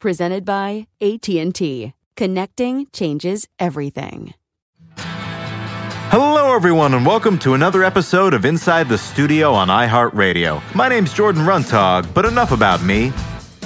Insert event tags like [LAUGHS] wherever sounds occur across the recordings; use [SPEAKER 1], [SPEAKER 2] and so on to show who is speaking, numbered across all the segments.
[SPEAKER 1] Presented by AT&T. Connecting changes everything.
[SPEAKER 2] Hello, everyone, and welcome to another episode of Inside the Studio on iHeartRadio. My name's Jordan Runtagh, but enough about me.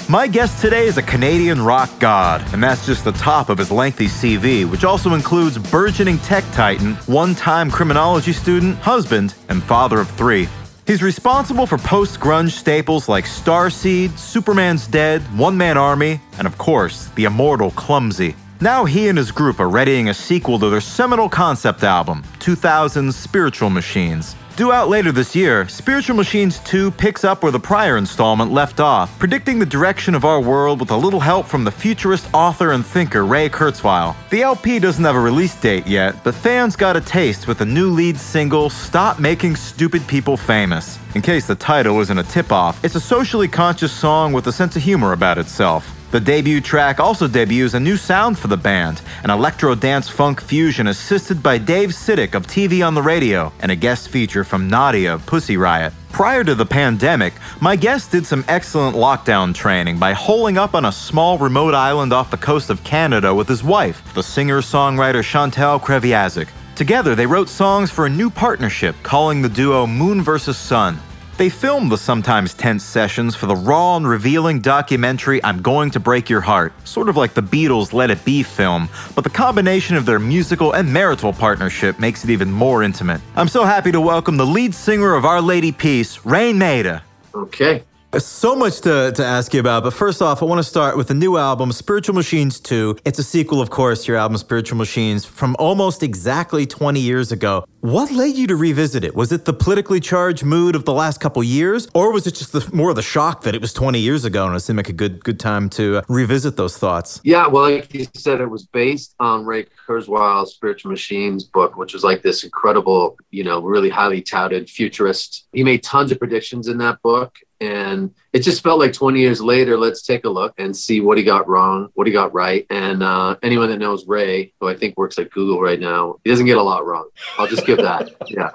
[SPEAKER 2] My guest today is a Canadian rock god, and that's just the top of his lengthy CV, which also includes burgeoning tech titan, one time criminology student, husband, and father of three. He's responsible for post grunge staples like Starseed, Superman's Dead, One Man Army, and of course, the immortal Clumsy. Now he and his group are readying a sequel to their seminal concept album, 2000's Spiritual Machines. Due out later this year, Spiritual Machines 2 picks up where the prior installment left off, predicting the direction of our world with a little help from the futurist author and thinker Ray Kurzweil. The LP doesn't have a release date yet, but fans got a taste with the new lead single, Stop Making Stupid People Famous. In case the title isn't a tip off, it's a socially conscious song with a sense of humor about itself. The debut track also debuts a new sound for the band, an electro dance funk fusion assisted by Dave Sitek of TV on the Radio, and a guest feature from Nadia of Pussy Riot. Prior to the pandemic, my guest did some excellent lockdown training by holing up on a small remote island off the coast of Canada with his wife, the singer-songwriter Chantal Kreviazuk. Together, they wrote songs for a new partnership, calling the duo Moon vs. Sun. They filmed the sometimes tense sessions for the raw and revealing documentary I'm Going to Break Your Heart, sort of like the Beatles' Let It Be film, but the combination of their musical and marital partnership makes it even more intimate. I'm so happy to welcome the lead singer of Our Lady Peace, Raine Maida.
[SPEAKER 3] Okay.
[SPEAKER 2] So much to, to ask you about, but first off, I want to start with the new album, Spiritual Machines 2. It's a sequel, of course, to your album, Spiritual Machines, from almost exactly 20 years ago. What led you to revisit it? Was it the politically charged mood of the last couple years, or was it just the, more of the shock that it was 20 years ago and it seemed like a good good time to revisit those thoughts?
[SPEAKER 3] Yeah, well, like you said, it was based on Ray Kurzweil's Spiritual Machines book, which was like this incredible, you know, really highly touted futurist. He made tons of predictions in that book, and it just felt like 20 years later let's take a look and see what he got wrong what he got right. And uh, anyone that knows ray who i think works at google right now he doesn't get a lot wrong. I'll just give that. [LAUGHS] Yeah.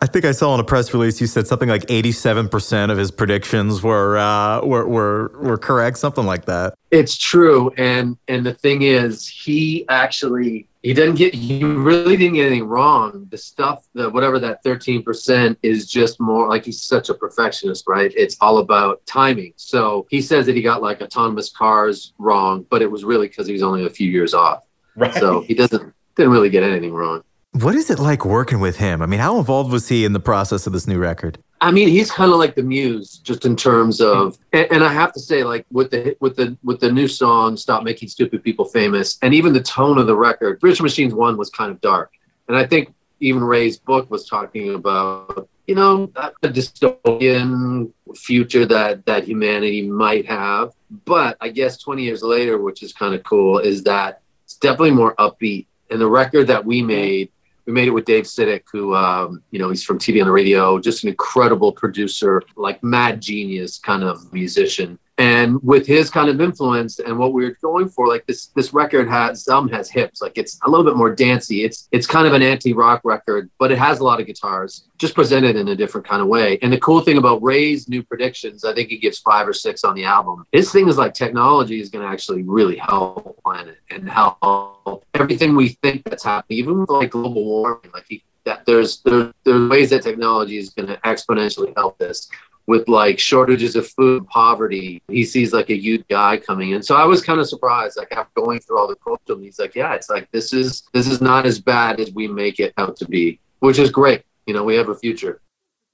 [SPEAKER 2] I think I saw in a press release you said something like 87% of his predictions were, uh, were were were correct, something like that.
[SPEAKER 3] It's true, and and the thing is, he actually he didn't get he really didn't get anything wrong. The stuff, the whatever that 13% is just more like he's such a perfectionist, right? It's all about timing. So he says that he got like autonomous cars wrong, but it was really because he was only a few years off. Right. So he doesn't didn't really get anything wrong.
[SPEAKER 2] What is it like working with him? I mean, how involved was he in the process of this new record?
[SPEAKER 3] I mean, he's kind of like the muse, just in terms of, and, and, I have to say, like with the with the with the new song "Stop Making Stupid People Famous," and even the tone of the record, "Rich Machines" one was kind of dark, and I think even Ray's book was talking about, you know, a dystopian future that that humanity might have. But I guess 20 years later, which is kind of cool, is that it's definitely more upbeat. And the record that we made we made it with Dave Sitek, who, um, you know, he's from TV on the radio, just an incredible producer, like mad genius kind of musician and with his kind of influence and what we were going for like this this record has some has hips. Like it's a little bit more dancey. It's it's kind of an anti-rock record but it has a lot of guitars just presented in a different kind of way. And the cool thing about ray's new predictions i think he gives five or six on the album. His thing is like technology is going to actually really help planet and help everything we think that's happening even with like global warming. Like he that there's there, there's ways that technology is going to exponentially help this with like shortages of food, poverty. He sees like a youth guy coming in. So I was kind of surprised, like after going through all the culture, he's like, yeah, it's like this is this is not as bad as we make it out to be, which is great. You know, we have a future.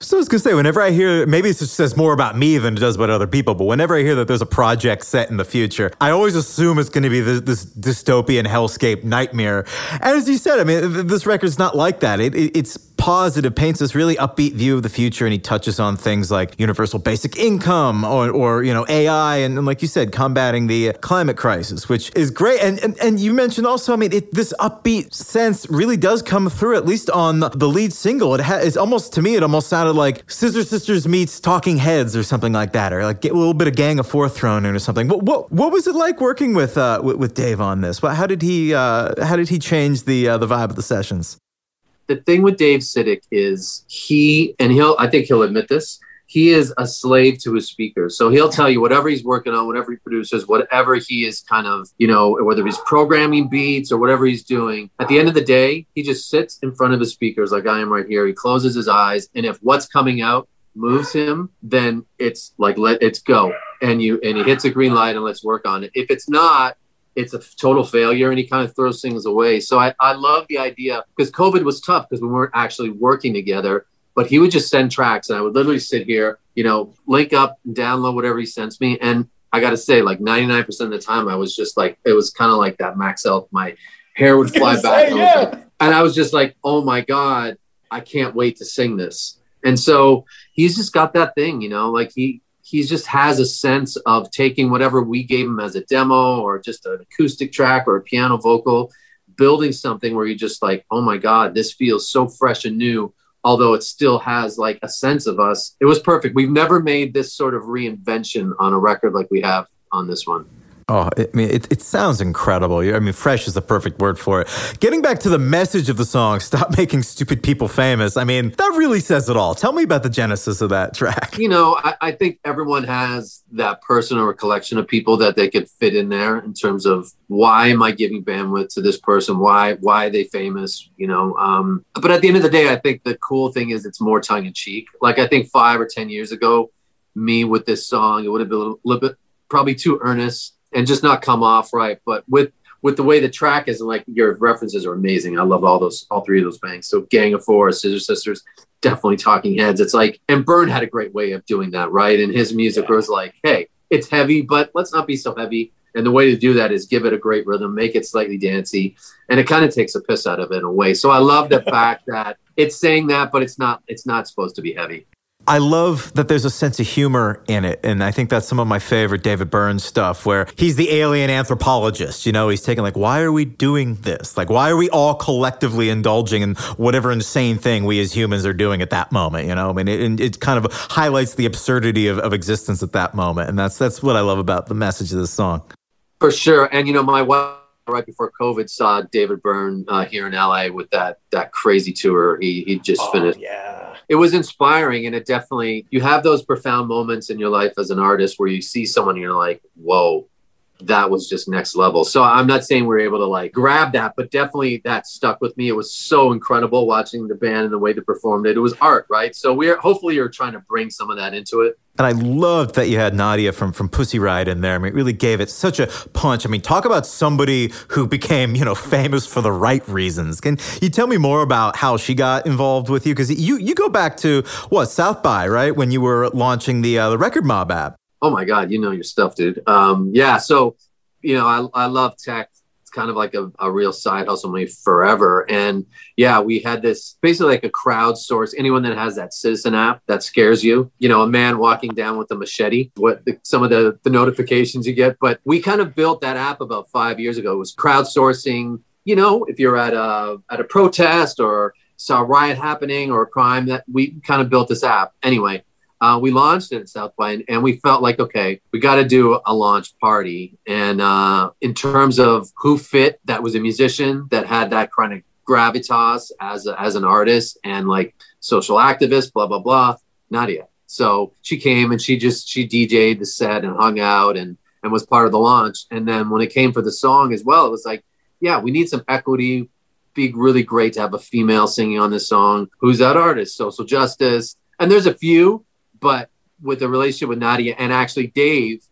[SPEAKER 2] So I was gonna say, whenever I hear, maybe it says more about me than it does about other people, but whenever I hear that there's a project set in the future, I always assume it's gonna be this, this dystopian hellscape nightmare. And as you said, I mean, this record's not like that. It, it, it's positive, paints this really upbeat view of the future, and he touches on things like universal basic income or, or you know, AI, and, and like you said, combating the climate crisis, which is great. And and, and you mentioned also, I mean, it, this upbeat sense really does come through, at least on the lead single. It ha- it's almost, to me, it almost sounded like Scissor Sisters meets Talking Heads or something like that, or like a little bit of Gang of Four thrown in or something. What what, what was it like working with, uh, with, with Dave on this? How did he uh, how did he change the uh, the vibe of the sessions?
[SPEAKER 3] The thing with Dave Sitek is he, and he'll, I think he'll admit this, he is a slave to his speakers. So he'll tell you whatever he's working on, whatever he produces, whatever he is kind of, you know, whether he's programming beats or whatever he's doing. At the end of the day, he just sits in front of his speakers like I am right here. He closes his eyes, and if what's coming out moves him, then it's like let it's go, and you and he hits a green light and let's work on it. If it's not, it's a total failure and he kind of throws things away. So I, I love the idea because COVID was tough because we weren't actually working together. But he would just send tracks and I would literally sit here, you know, link up and download whatever he sends me. And I got to say, like 99% of the time, I was just like, it was kind of like that Maxell. My hair would fly back. Say, and, yeah. I like, and I was just like, oh my God, I can't wait to sing this. And so he's just got that thing, you know, like he, he just has a sense of taking whatever we gave him as a demo or just an acoustic track or a piano vocal, building something where you just like, oh my God, this feels so fresh and new. Although it still has like a sense of us, it was perfect. We've never made this sort of reinvention on a record like we have on this one.
[SPEAKER 2] Oh, I mean, it, it sounds incredible. I mean, fresh is the perfect word for it. Getting back to the message of the song, Stop Making Stupid People Famous, I mean, that really says it all. Tell me about the genesis of that track.
[SPEAKER 3] You know, I, I think everyone has that person or a collection of people that they could fit in there in terms of why am I giving bandwidth to this person? Why, why are they famous? You know, um, but at the end of the day, I think the cool thing is it's more tongue in cheek. Like I think five or 10 years ago, me with this song, it would have been a little bit probably too earnest and just not come off right. But with with the way the track is, and like your references are amazing. I love all those, all three of those bangs. So Gang of Four, Scissor Sisters, definitely Talking Heads. It's like, and Byrne had a great way of doing that, right? And his music yeah. was like, hey, it's heavy, but let's not be so heavy. And the way to do that is give it a great rhythm, make it slightly dancey, and it kind of takes a piss out of it in a way. So I love the [LAUGHS] fact that it's saying that, but it's not. It's not supposed to be heavy.
[SPEAKER 2] I love that there's a sense of humor in it. And I think that's some of my favorite David Byrne stuff where he's the alien anthropologist. You know, he's taking like, why are we doing this? Like, why are we all collectively indulging in whatever insane thing we as humans are doing at that moment? You know, I mean, it, it kind of highlights the absurdity of, of existence at that moment. And that's, that's what I love about the message of this song.
[SPEAKER 3] For sure. And, you know, my wife, right before COVID, saw David Byrne uh, here in LA with that that crazy tour he he just oh, finished.
[SPEAKER 4] Yeah
[SPEAKER 3] it was inspiring and it definitely you have those profound moments in your life as an artist where you see someone and you're like whoa that was just next level. So I'm not saying we are able to like grab that, but definitely that stuck with me. It was so incredible watching the band and the way they performed it. It was art, right? So we're hopefully you're trying to bring some of that into it.
[SPEAKER 2] And I loved that you had Nadia from from Pussy Riot in there. I mean, it really gave it such a punch. I mean, talk about somebody who became, you know, famous for the right reasons. Can you tell me more about how she got involved with you? Because you you go back to what South by right when you were launching the uh, the Record Mob app.
[SPEAKER 3] Oh my God, you know your stuff, dude. Um, yeah, so you know, I, I love tech. It's kind of like a, a real side hustle for me forever. And yeah, we had this basically like a crowdsource. Anyone that has that citizen app that scares you, you know, a man walking down with a machete, what the, some of the, the notifications you get. But we kind of built that app about five years ago. It was crowdsourcing, you know, if you're at a at a protest or saw a riot happening or a crime that we kind of built this app. Anyway, uh, we launched it at South by, and, and we felt like, okay, we got to do a launch party. And uh, in terms of who fit, that was a musician that had that kind of gravitas as a, as an artist and like social activist, blah blah blah. Nadia. So she came and she just she DJ'd the set and hung out and and was part of the launch. And then when it came for the song as well, it was like, yeah, we need some equity. Be really great to have a female singing on this song. Who's that artist? Social justice. And there's a few, but with the relationship with Nadia and actually Dave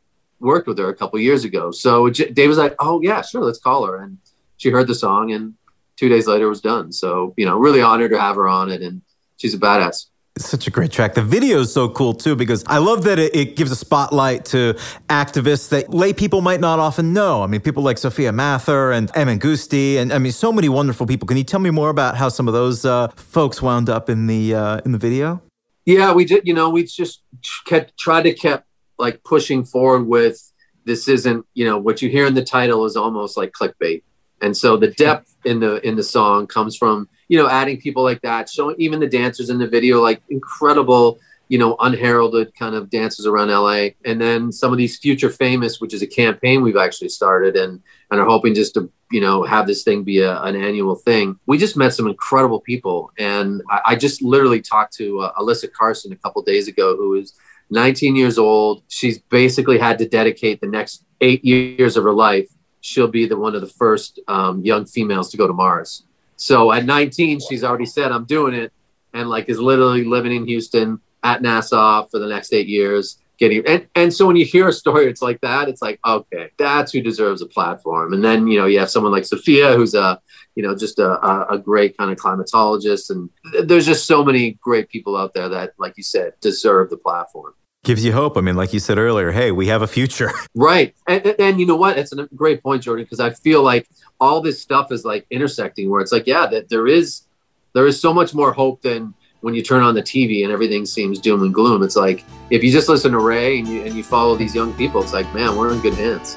[SPEAKER 3] worked with her a couple years ago. So Dave was like, "Oh yeah, sure, let's call her." And she heard the song, and two days later it was done. So you know, really honored to have her on it, and she's a badass.
[SPEAKER 2] Such a great track. The video is so cool too because I love that it, it, gives a spotlight to activists that lay people might not often know. I mean, people like Sophia Mathur and Emin Gusti, and I mean, so many wonderful people. Can you tell me more about how some of those uh, folks wound up in the uh, in the video?
[SPEAKER 3] Yeah, we did. You know, we just kept tried to kept like pushing forward with this. Isn't you know what you hear in the title is almost like clickbait, and so the depth in the in the song comes from you know adding people like that, showing even the dancers in the video like incredible you know, unheralded kind of dances around LA. And then some of these future famous, which is a campaign we've actually started and and are hoping just to, you know, have this thing be a, an annual thing. We just met some incredible people. And I, I just literally talked to uh, Alyssa Carson a couple days ago, who is 19 years old. She's basically had to dedicate the next eight years of her life. She'll be the one of the first um, young females to go to Mars. So at 19, she's already said, I'm doing it. And like is literally living in Houston at NASA for the next eight years. Getting and, and so when you hear a story, it's like that. It's like okay, that's who deserves a platform. And then you know you have someone like Sophia, who's a you know just a, a, a great kind of climatologist, and there's just so many great people out there that, like you said, deserve the platform
[SPEAKER 2] gives you hope. I mean, like you said earlier, hey, we have a future. [LAUGHS]
[SPEAKER 3] Right. And, and, and you know what? It's a great point, Jordan, because I feel like all this stuff is like intersecting where it's like, yeah, that there is there is so much more hope than when you turn on the TV and everything seems doom and gloom, it's like if you just listen to Ray and you and you follow these young people, it's like, man, we're in good hands.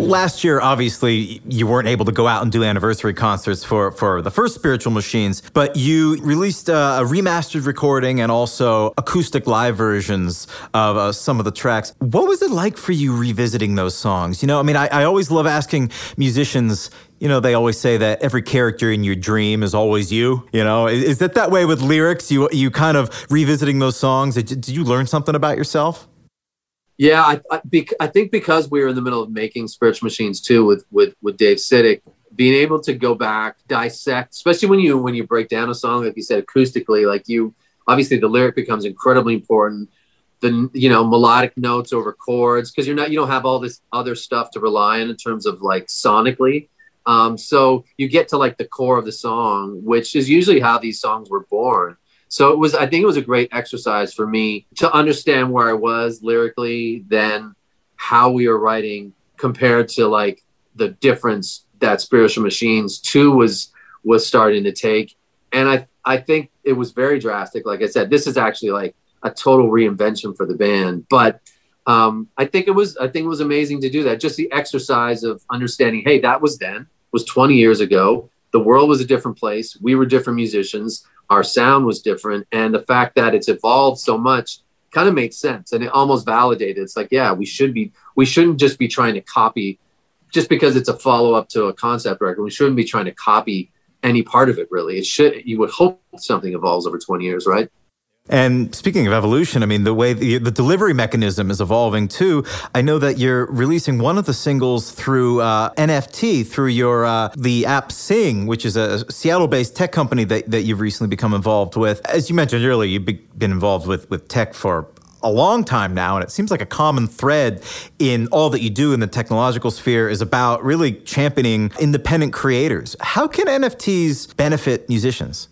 [SPEAKER 2] Last year, obviously, you weren't able to go out and do anniversary concerts for, for the first Spiritual Machines, but you released a, a remastered recording and also acoustic live versions of uh, some of the tracks. What was it like for you revisiting those songs? You know, I mean, I, I always love asking musicians, you know, they always say that every character in your dream is always you. You know, is, is it that way with lyrics? You you kind of revisiting those songs. Did, did you learn something about yourself?
[SPEAKER 3] Yeah, I I, bec- I think because we were in the middle of making Spiritual Machines too with with with Dave Sitek, being able to go back, dissect, especially when you when you break down a song, like you said, acoustically, like you obviously the lyric becomes incredibly important. The you know melodic notes over chords because you're not you don't have all this other stuff to rely on in terms of like sonically um, so you get to like the core of the song, which is usually how these songs were born. So it was, I think it was a great exercise for me to understand where I was lyrically, then how we were writing compared to like the difference that Spiritual Machines 2 was was starting to take. And I I think it was very drastic. Like I said, this is actually like a total reinvention for the band. But um, I think it was I think it was amazing to do that. Just the exercise of understanding, hey, that was then, was 20 years ago. The world was a different place. We were different musicians. Our sound was different, and the fact that it's evolved so much kind of made sense, and it almost validated. It's like, yeah, we should be. We shouldn't just be trying to copy, just because it's a follow up to a concept record. We shouldn't be trying to copy any part of it. Really, it should. You would hope something evolves over 20 years, right?
[SPEAKER 2] And speaking of evolution, I mean, the way the, the, delivery mechanism is evolving too. I know that you're releasing one of the singles through uh, NFT through your uh, the app Sing, which is a Seattle-based tech company that, that you've recently become involved with. As you mentioned earlier, you've been involved with with tech for a long time now, and it seems like a common thread in all that you do in the technological sphere is about really championing independent creators. How can NFTs benefit musicians?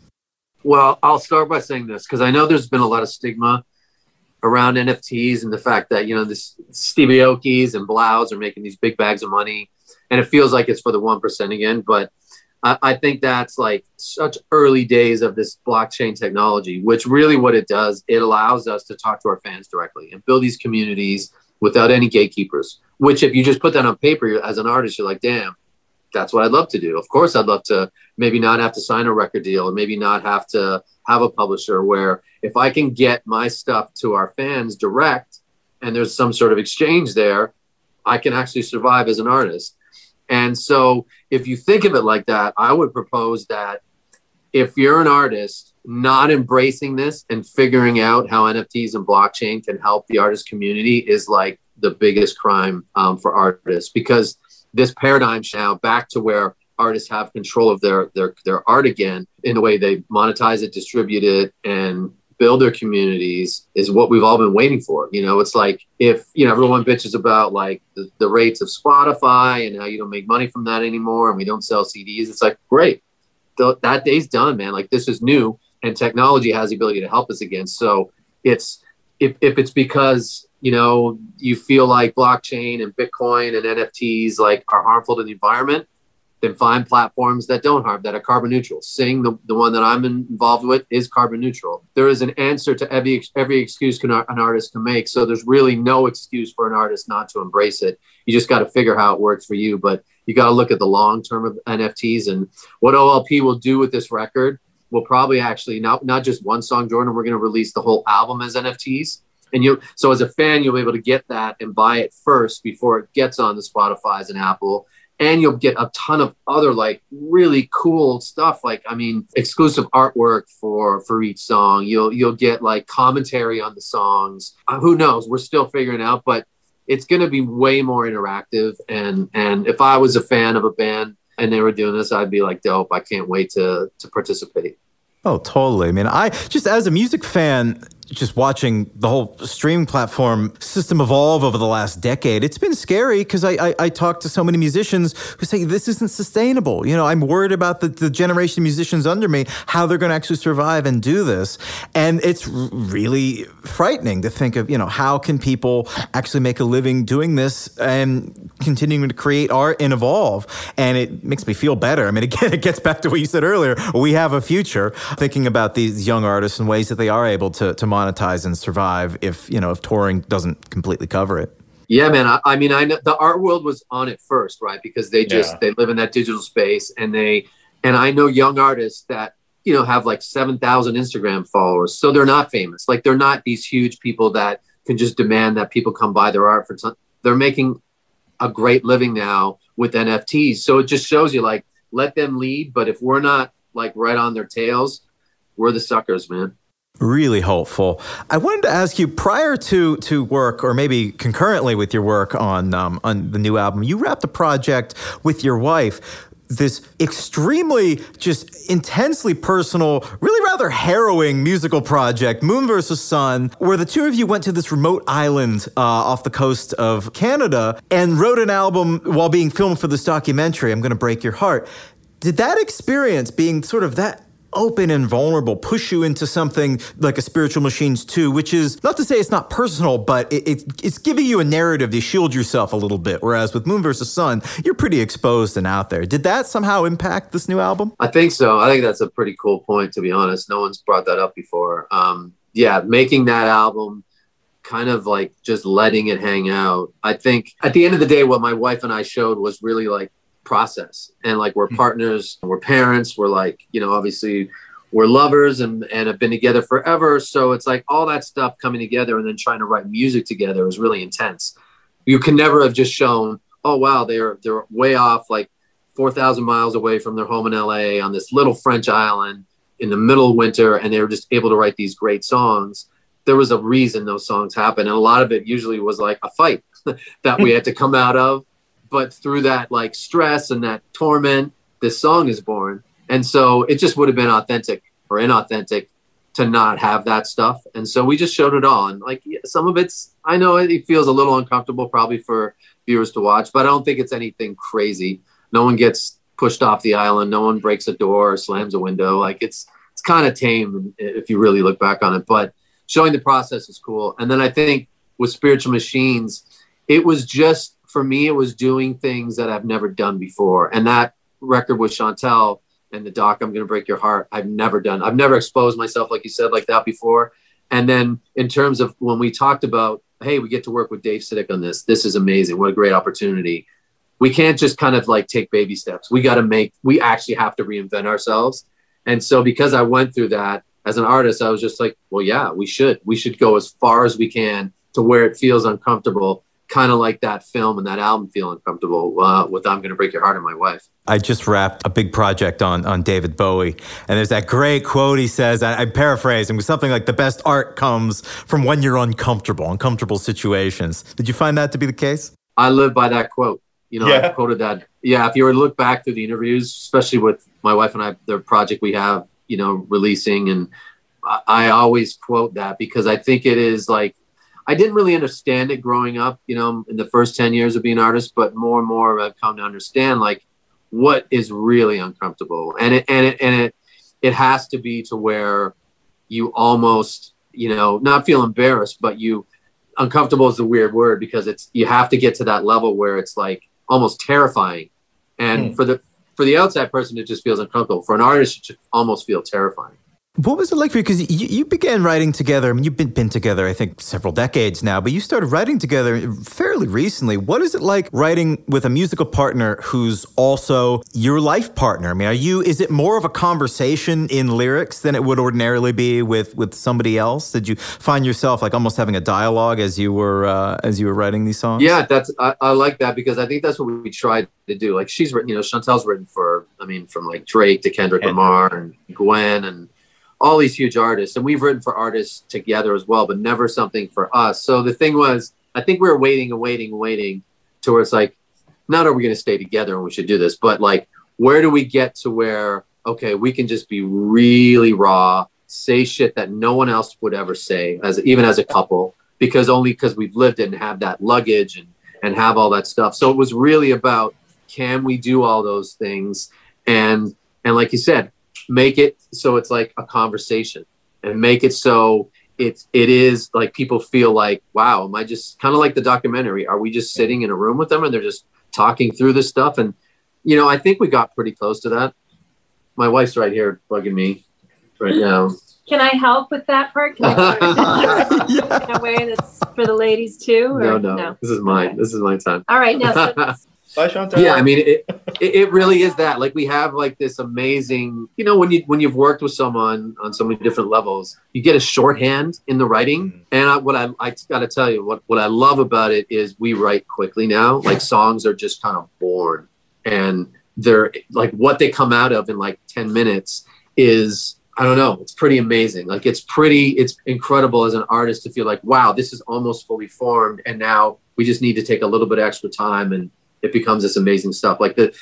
[SPEAKER 3] Well, I'll start by saying this because I know there's been a lot of stigma around NFTs and the fact that you know this Stevie Aoki's and 3LAU's are making these big bags of money, and it feels like it's for the one percent again. But I, I, think that's like such early days of this blockchain technology, which really what it does, it allows us to talk to our fans directly and build these communities without any gatekeepers. Which, if you just put that on paper as an artist, you're like, damn, that's what I'd love to do. Of course, I'd love to maybe not have to sign a record deal and maybe not have to have a publisher where if I can get my stuff to our fans direct and there's some sort of exchange there, I can actually survive as an artist. And so if you think of it like that, I would propose that if you're an artist not embracing this and figuring out how NFTs and blockchain can help the artist community is like the biggest crime um, for artists because this paradigm now back to where artists have control of their their their art again in the way they monetize it, distribute it, and build their communities is what we've all been waiting for. You know, it's like if you know everyone bitches about like the, the rates of Spotify and how you don't make money from that anymore, and we don't sell CDs. It's like great, the, that day's done, man. Like this is new, and technology has the ability to help us again. So it's if if it's because you know you feel like blockchain and bitcoin and nfts like are harmful to the environment then find platforms that don't harm that are carbon neutral. Sing the, the one that i'm involved with is carbon neutral. There is an answer to every every excuse an artist can make so there's really no excuse for an artist not to embrace it. You just got to figure how it works for you but you got to look at the long term of nfts and what olp will do with this record We'll probably actually not not just one song jordan we're going to release the whole album as nfts and you so as a fan you'll be able to get that and buy it first before it gets on the spotify's and apple. And you'll get a ton of other like really cool stuff. Like i mean exclusive artwork for for each song. You'll you'll get like commentary on the songs. Uh, who knows? We're still figuring out but it's going to be way more interactive. And and if i was a fan of a band and they were doing this i'd be like dope i can't wait to to participate.
[SPEAKER 2] Oh, totally. I mean, I just as a music fan, just watching the whole streaming platform system evolve over the last decade, it's been scary because I, I, I talk to so many musicians who say this isn't sustainable. You know, I'm worried about the, the generation of musicians under me, how they're going to actually survive and do this. And it's really frightening to think of, you know, how can people actually make a living doing this and continuing to create art and evolve? And it makes me feel better. I mean, [LAUGHS] again, it gets back to what you said earlier. We have a future thinking about these young artists and ways that they are able to, to monetize and survive if you know if touring doesn't completely cover it.
[SPEAKER 3] Yeah man i, I mean i know the art world was on it first right? Because they just yeah. they live in that digital space and they and i know young artists that you know have like 7000 instagram followers so they're not famous. Like they're not these huge people that can just demand that people come buy their art for some they're making a great living now with nfts so it just shows you like let them lead but if we're not like right on their tails we're the suckers man
[SPEAKER 2] really hopeful. I wanted to ask you prior to to work, or maybe concurrently with your work on um, on the new album, you wrapped a project with your wife. This extremely, just intensely personal, really rather harrowing musical project, Moon versus Sun, where the two of you went to this remote island uh, off the coast of Canada and wrote an album while being filmed for this documentary. I'm going to break your heart. Did that experience, being sort of that open and vulnerable, push you into something like a spiritual machines too, which is not to say it's not personal, but it, it, it's giving you a narrative to shield yourself a little bit. Whereas with Moon versus Sun, you're pretty exposed and out there. Did that somehow impact this new album?
[SPEAKER 3] I think so. I think that's a pretty cool point, to be honest. No one's brought that up before. Um, yeah, making that album kind of like just letting it hang out. I think at the end of the day, what my wife and I showed was really like process. And like we're hmm. partners we're parents we're like you know obviously we're lovers and and have been together forever. So it's like all that stuff coming together and then trying to write music together is really intense. You can never have just shown oh wow they're they're way off like 4000 miles away from their home in LA on this little french island in the middle of winter and they were just able to write these great songs. There was a reason those songs happened and a lot of it usually was like a fight [LAUGHS] that we had to come out of but through that like stress and that torment, this song is born. And so it just would have been authentic or inauthentic to not have that stuff. And so we just showed it on. Like some of it's, I know it feels a little uncomfortable probably for viewers to watch, but I don't think it's anything crazy. No one gets pushed off the island. No one breaks a door or slams a window. Like it's, it's kind of tame if you really look back on it, but showing the process is cool. And then I think with spiritual machines, it was just for me, it was doing things that I've never done before. And that record with Chantal and the doc, I'm going to break your heart. I've never done, I've never exposed myself, like you said, like that before. And then in terms of when we talked about, hey, we get to work with Dave Sitek on this, this is amazing. What a great opportunity. We can't just kind of like take baby steps. We got to make, we actually have to reinvent ourselves. And so because I went through that as an artist, I was just like, well, yeah, we should. We should go as far as we can to where it feels uncomfortable kind of like that film and that album feel uncomfortable uh, with I'm Gonna Break Your Heart and my wife.
[SPEAKER 2] I just wrapped a big project on, on David Bowie, and there's that great quote he says, I, I'm paraphrasing, with something like the best art comes from when you're uncomfortable, uncomfortable situations. Did you find that to be the case?
[SPEAKER 3] I live by that quote. You know, yeah. I quoted that. Yeah, if you were to look back through the interviews, especially with my wife and I, the project we have, you know, releasing, and I, I always quote that because I think it is like I didn't really understand it growing up, you know, in the first 10 years of being an artist, but more and more I've come to understand like what is really uncomfortable. And it, and it, and it, it has to be to where you almost, you know, not feel embarrassed, but you, uncomfortable is a weird word because it's, you have to get to that level where it's like almost terrifying. And hmm. for the, for the outside person, it just feels uncomfortable. For an artist, it should almost feel terrifying.
[SPEAKER 2] What was it like for you? Because you, you began writing together. I mean, you've been, been together, I think, several decades now, but you started writing together fairly recently. What is it like writing with a musical partner who's also your life partner? I mean, are you? Is it more of a conversation in lyrics than it would ordinarily be with with somebody else? Did you find yourself like almost having a dialogue as you were uh, as you were writing these songs?
[SPEAKER 3] Yeah, that's I, I like that because I think that's what we tried to do. Like she's written, you know, Chantal's written for, I mean, from like Drake to Kendrick Lamar and Gwen and all these huge artists and we've written for artists together as well but never something for us. So the thing was i think we were waiting and waiting and waiting to where it's like not are we going to stay together and we should do this but like where do we get to where okay we can just be really raw say shit that no one else would ever say as even as a couple because only because we've lived it and have that luggage and and have all that stuff. So it was really about can we do all those things? And and like you said make it so it's like a conversation and make it so it's it is like people feel like wow am i just kind of like the documentary? Are we just sitting in a room with them and they're just talking through this stuff? And you know i think we got pretty close to that. My wife's right here bugging me right now.
[SPEAKER 5] Can I help with that part? Can I [LAUGHS] [LAUGHS] in a way that's for the ladies too? Or
[SPEAKER 3] no, no. this is mine. This is my time.
[SPEAKER 5] All right, now so [LAUGHS]
[SPEAKER 6] Bye, Chantal.
[SPEAKER 3] yeah i mean it, it it really is that like we have like this amazing you know when you when you've worked with someone on so many different levels you get a shorthand in the writing mm-hmm. and I, what i i gotta tell you what what i love about it is we write quickly now like songs are just kind of born and they're like what they come out of in like 10 minutes is I don't know. It's pretty amazing. Like it's pretty, it's incredible as an artist to feel like, wow, this is almost fully formed, and now we just need to take a little bit extra time, and it becomes this amazing stuff. Like the,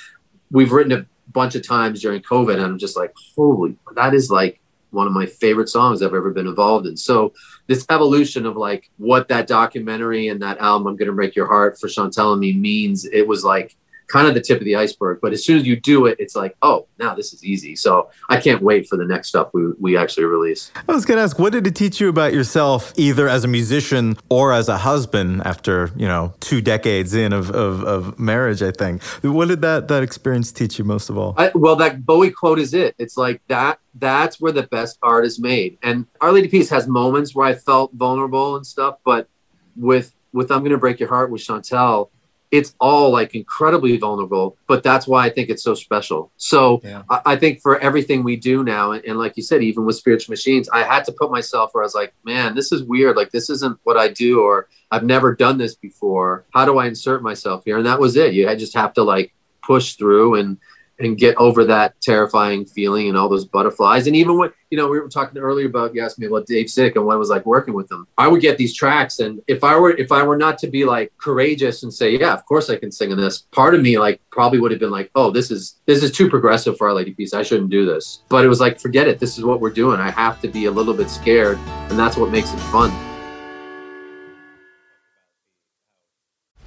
[SPEAKER 3] we've written a bunch of times during COVID, and I'm just like, holy, that is like one of my favorite songs I've ever been involved in. So this evolution of like what that documentary and that album, I'm gonna break your heart for Chantal and me means, it was like kind of the tip of the iceberg. But as soon as you do it, it's like, oh, now this is easy. So I can't wait for the next stuff we, we actually release.
[SPEAKER 2] I was going to ask, what did it teach you about yourself, either as a musician or as a husband, after you know two decades in of, of, of marriage? I think. What did that that experience teach you most of all?
[SPEAKER 3] I, well, that Bowie quote is it. It's like that. That's where the best art is made. And Our Lady Peace has moments where I felt vulnerable and stuff, but with with I'm gonna break your heart with Chantal, it's all like incredibly vulnerable. But that's why I think it's so special. So
[SPEAKER 6] Yeah.
[SPEAKER 3] I, I think for everything we do now, and, and like you said, even with spiritual machines, I had to put myself where I was like, man, this is weird. Like this isn't what I do, or I've never done this before. How do I insert myself here? And that was it. You I just have to like push through and and get over that terrifying feeling and all those butterflies. And even when, you know, we were talking earlier about, you asked me about Dave Sitek and what it was like working with him. I would get these tracks. And if I were, if I were not to be like courageous and say, yeah, of course I can sing in this, part of me like probably would have been like, oh, this is, this is too progressive for Our Lady Peace. I shouldn't do this. But it was like, forget it. This is what we're doing. I have to be a little bit scared. And that's what makes it fun.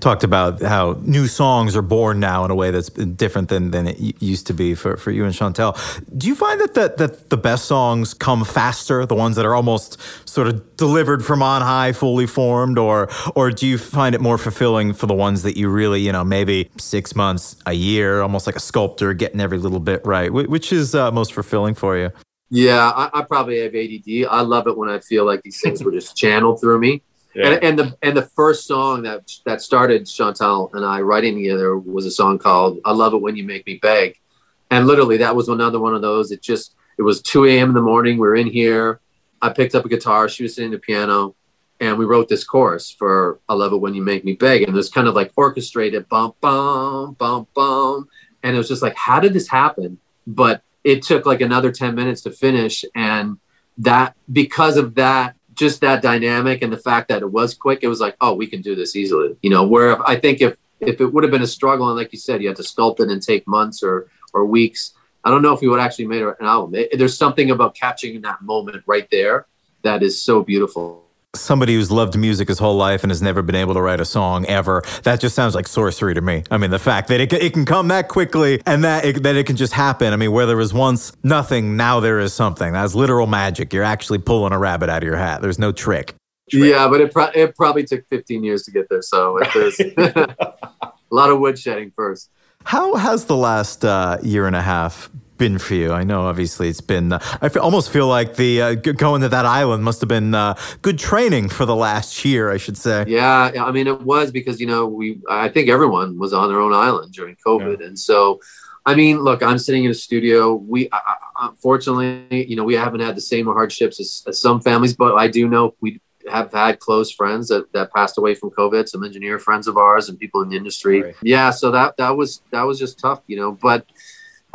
[SPEAKER 2] Talked about how new songs are born now in a way that's different than, than it used to be for, for you and Chantal. Do you find that, that that the best songs come faster, the ones that are almost sort of delivered from on high, fully formed, or or do you find it more fulfilling for the ones that you really, you know, maybe six months, a year, almost like a sculptor, getting every little bit right? Which is uh, most fulfilling for you?
[SPEAKER 3] Yeah, I, I probably have ADD. I love it when I feel like these things were just channeled through me. Yeah. And, and, the and the first song that that started Chantal and I writing together was a song called "I Love It When You Make Me Beg," and literally that was another one of those. It just it was 2 a.m. in the morning. We are in here. I picked up a guitar. She was sitting at the piano, and we wrote this chorus for "I Love It When You Make Me Beg," and it was kind of like orchestrated, bum bum bum bum, and it was just like, how did this happen? But it took like another 10 minutes to finish, and that because of that just that dynamic and the fact that it was quick, it was like, oh, we can do this easily. You know, where I think if if it would have been a struggle and like you said, you had to sculpt it and take months or or weeks, I don't know if we would actually made an album. It, there's something about capturing that moment right there that is so beautiful
[SPEAKER 2] somebody who's loved music his whole life and has never been able to write a song ever. That just sounds like sorcery to me. I mean, the fact that it, it can come that quickly and that it, that it can just happen. I mean, where there was once nothing, now there is something. That's literal magic. You're actually pulling a rabbit out of your hat. There's no trick.
[SPEAKER 3] trick. Yeah, but it, pro- it probably took 15 years to get there. So there's [LAUGHS] a lot of woodshedding first.
[SPEAKER 2] How has the last uh, year and a half been for you? I know, obviously, it's been. Uh, I almost feel like the uh, going to that island must have been uh, good training for the last year. I should say.
[SPEAKER 3] Yeah, I mean, it was because you know we. I think everyone was on their own island during COVID, yeah. and so. I mean, look, I'm sitting in a studio. We, unfortunately, you know, we haven't had the same hardships as, as some families, but I do know we have had close friends that, that passed away from COVID, some engineer friends of ours and people in the industry. Right. Yeah. So that, that was, that was just tough, you know, but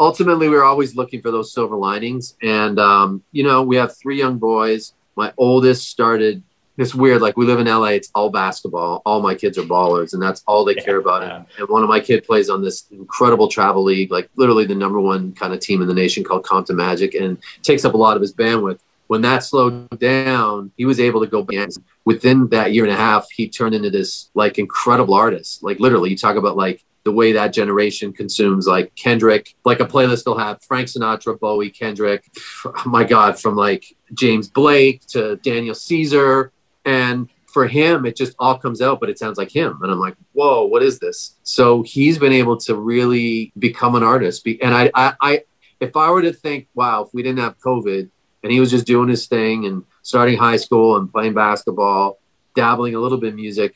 [SPEAKER 3] ultimately we are always looking for those silver linings. And um, you know we have three young boys. My oldest started it's weird like we live in la it's all basketball. All my kids are ballers and that's all they yeah, care about. Yeah. and one of my kid plays on this incredible travel league like literally the number one kind of team in the nation called compton magic and takes up a lot of his bandwidth. When that slowed down he was able to go back. Within that year and a half he turned into this like incredible artist. Like literally you talk about like the way that generation consumes like Kendrick, like a playlist they'll have Frank Sinatra, Bowie, Kendrick, oh my God, from like James Blake to Daniel Caesar. And for him, it just all comes out, but it sounds like him. And I'm like, whoa, what is this? So he's been able to really become an artist. And I, I, I if I were to think, wow, if we didn't have COVID and he was just doing his thing and starting high school and playing basketball, dabbling a little bit in music,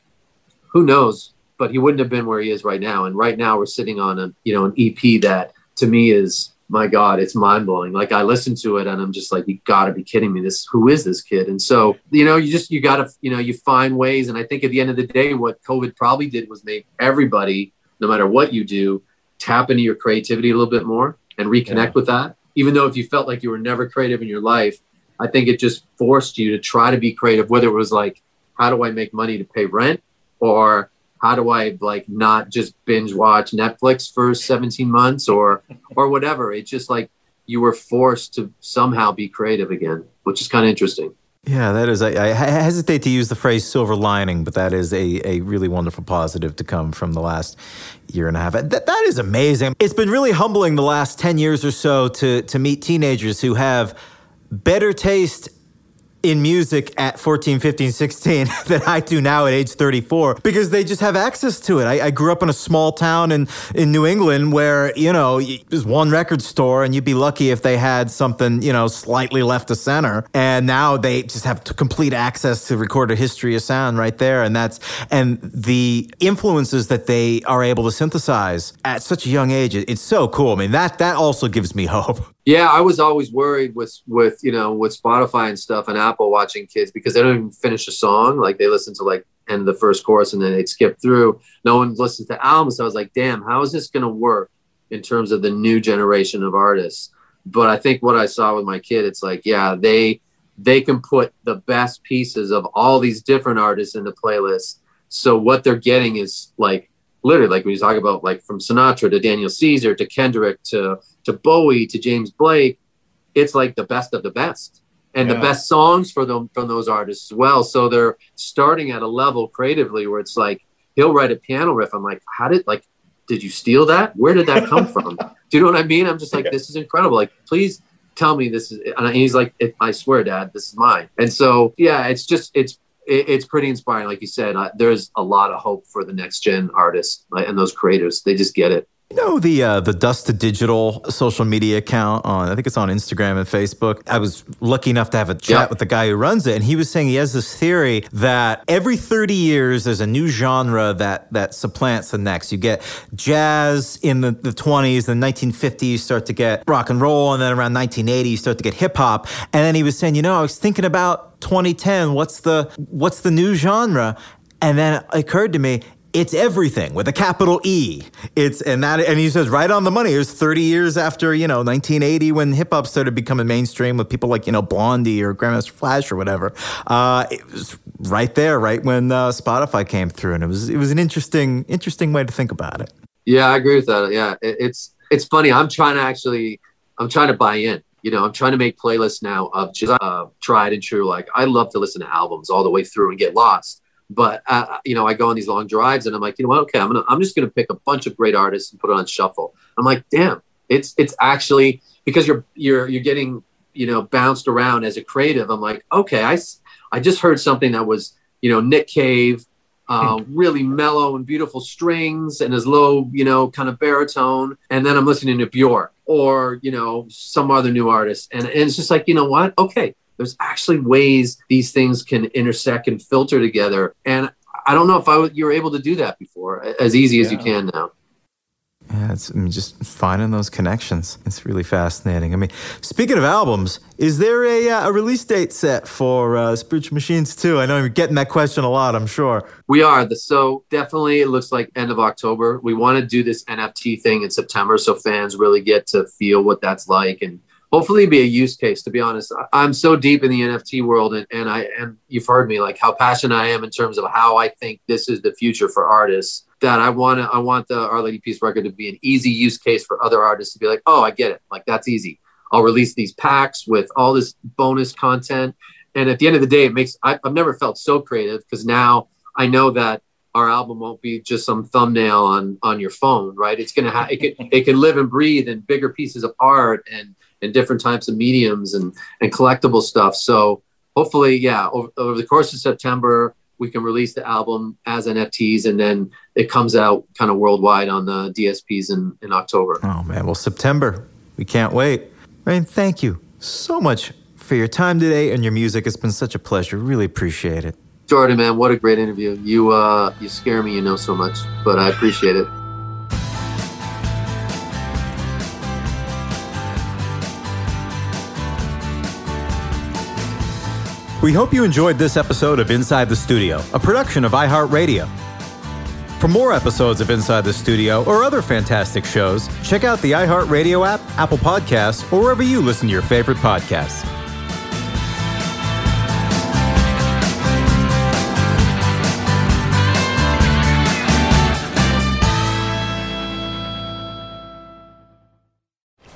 [SPEAKER 3] who knows but he wouldn't have been where he is right now. And right now we're sitting on a you know an EP that to me is my God, it's mind blowing. Like I listen to it and I'm just like, you gotta be kidding me. This who is this kid? And so, you know, you just you gotta, you know, you find ways. And I think at the end of the day, what COVID probably did was make everybody, no matter what you do, tap into your creativity a little bit more and reconnect yeah. with that. Even though if you felt like you were never creative in your life, I think it just forced you to try to be creative, whether it was like, how do I make money to pay rent? Or how do I like not just binge watch Netflix for 17 months or or whatever. It's just like you were forced to somehow be creative again, which is kind of interesting.
[SPEAKER 2] Yeah, that is. I, I, hesitate to use the phrase silver lining, but that is a, a really wonderful positive to come from the last year and a half. That, that is amazing. It's been really humbling the last 10 years or so to, to meet teenagers who have better taste in music at 14, 15, 16 [LAUGHS] than I do now at age 34 because they just have access to it. I, I, grew up in a small town in, in New England where, you know, there's one record store and you'd be lucky if they had something, you know, slightly left of center. And now they just have complete access to recorded history of sound right there. And that's, and the influences that they are able to synthesize at such a young age, it's so cool. I mean, that, that also gives me [LAUGHS] hope.
[SPEAKER 3] Yeah, I was always worried with with you know with Spotify and stuff and Apple watching kids because they don't even finish a song. Like they listen to like end the first chorus and then they'd skip through. No one listens to albums. So I was like, damn, how is this gonna work in terms of the new generation of artists? But I think what I saw with my kid, it's like, yeah, they they can put the best pieces of all these different artists in the playlist. So what they're getting is like literally like you talk about like from Sinatra to Daniel Caesar to Kendrick to to Bowie to James Blake, it's like the best of the best and
[SPEAKER 7] Yeah.
[SPEAKER 3] the best songs for them from those artists as well. So they're starting at a level creatively where it's like he'll write a piano riff. I'm like, how did like did you steal that? Where did that come from? [LAUGHS] Do you know what I mean? I'm just like, this is incredible. Like, please tell me this is. And he's like, I swear, Dad, this is mine. And so, yeah, it's just it's it, it's pretty inspiring. Like you said, uh, there's a lot of hope for the next gen artists and those creators. They just get it.
[SPEAKER 2] You know the uh, the Dust to Digital social media account on I think it's on Instagram and Facebook. I was lucky enough to have a chat with the guy who runs it, and he was saying he has this theory that every 30 years there's a new genre that that supplants the next. You get jazz in the, the 20s, the 1950s you start to get rock and roll, and then around 1980 you start to get hip hop. And then he was saying, you know, I was thinking about 2010. What's the what's the new genre? And then it occurred to me, it's everything with a capital E. It's and that and he says right on the money. It was 30 years after you know 1980 when hip hop started becoming mainstream with people like you know Blondie or Grandmaster Flash or whatever. Uh, it was right there, right when uh, Spotify came through, and it was it was an interesting interesting way to think about it.
[SPEAKER 3] Yeah, I agree with that. Yeah, it, it's it's funny. I'm trying to actually, I'm trying to buy in. You know, I'm trying to make playlists now of just uh, tried and true. Like I love to listen to albums all the way through and get lost. But uh, you know, I go on these long drives and I'm like, you know what? Okay, I'm gonna, I'm just gonna pick a bunch of great artists and put it on shuffle. I'm like, damn, it's it's actually because you're you're you're getting you know bounced around as a creative. I'm like, okay, I I just heard something that was you know Nick Cave, uh, really mellow and beautiful strings and his low, you know, kind of baritone. And then I'm listening to Bjork or, you know, some other new artist. And, and it's just like, you know what? Okay, there's actually ways these things can intersect and filter together. And I don't know if I you were able to do that before as easy as you can now.
[SPEAKER 2] Yeah, it's I mean, just finding those connections. It's really fascinating. I mean, speaking of albums, is there a, uh, a release date set for uh, Spiritual Machines too? I know you're getting that question a lot, I'm sure.
[SPEAKER 3] We are the so definitely it looks like end of October. We want to do this NFT thing in September so fans really get to feel what that's like and hopefully be a use case. To be honest, I'm so deep in the NFT world and, and I and you've heard me like how passionate I am in terms of how I think this is the future for artists. That I want to I want the Our Lady Peace record to be an easy use case for other artists to be like, oh, I get it. Like that's easy. I'll release these packs with all this bonus content. And at the end of the day, it makes I, I've never felt so creative because now I know that our album won't be just some thumbnail on on your phone, right? It's gonna have it can it can live and breathe in bigger pieces of art and and different types of mediums and and collectible stuff. So hopefully, yeah, over, over the course of September, we can release the album as NFTs, and then it comes out kind of worldwide on the DSPs in in October.
[SPEAKER 2] Oh, man. Well, September. We can't wait. Raine, thank you so much for your time today and your music. It's been such a pleasure. Really appreciate it.
[SPEAKER 3] Jordan, man, what a great interview. You uh you scare me, you know so much, but I appreciate it.
[SPEAKER 2] We hope you enjoyed this episode of Inside the Studio, a production of iHeartRadio. For more episodes of Inside the Studio or other fantastic shows, check out the iHeartRadio app, Apple Podcasts, or wherever you listen to your favorite podcasts.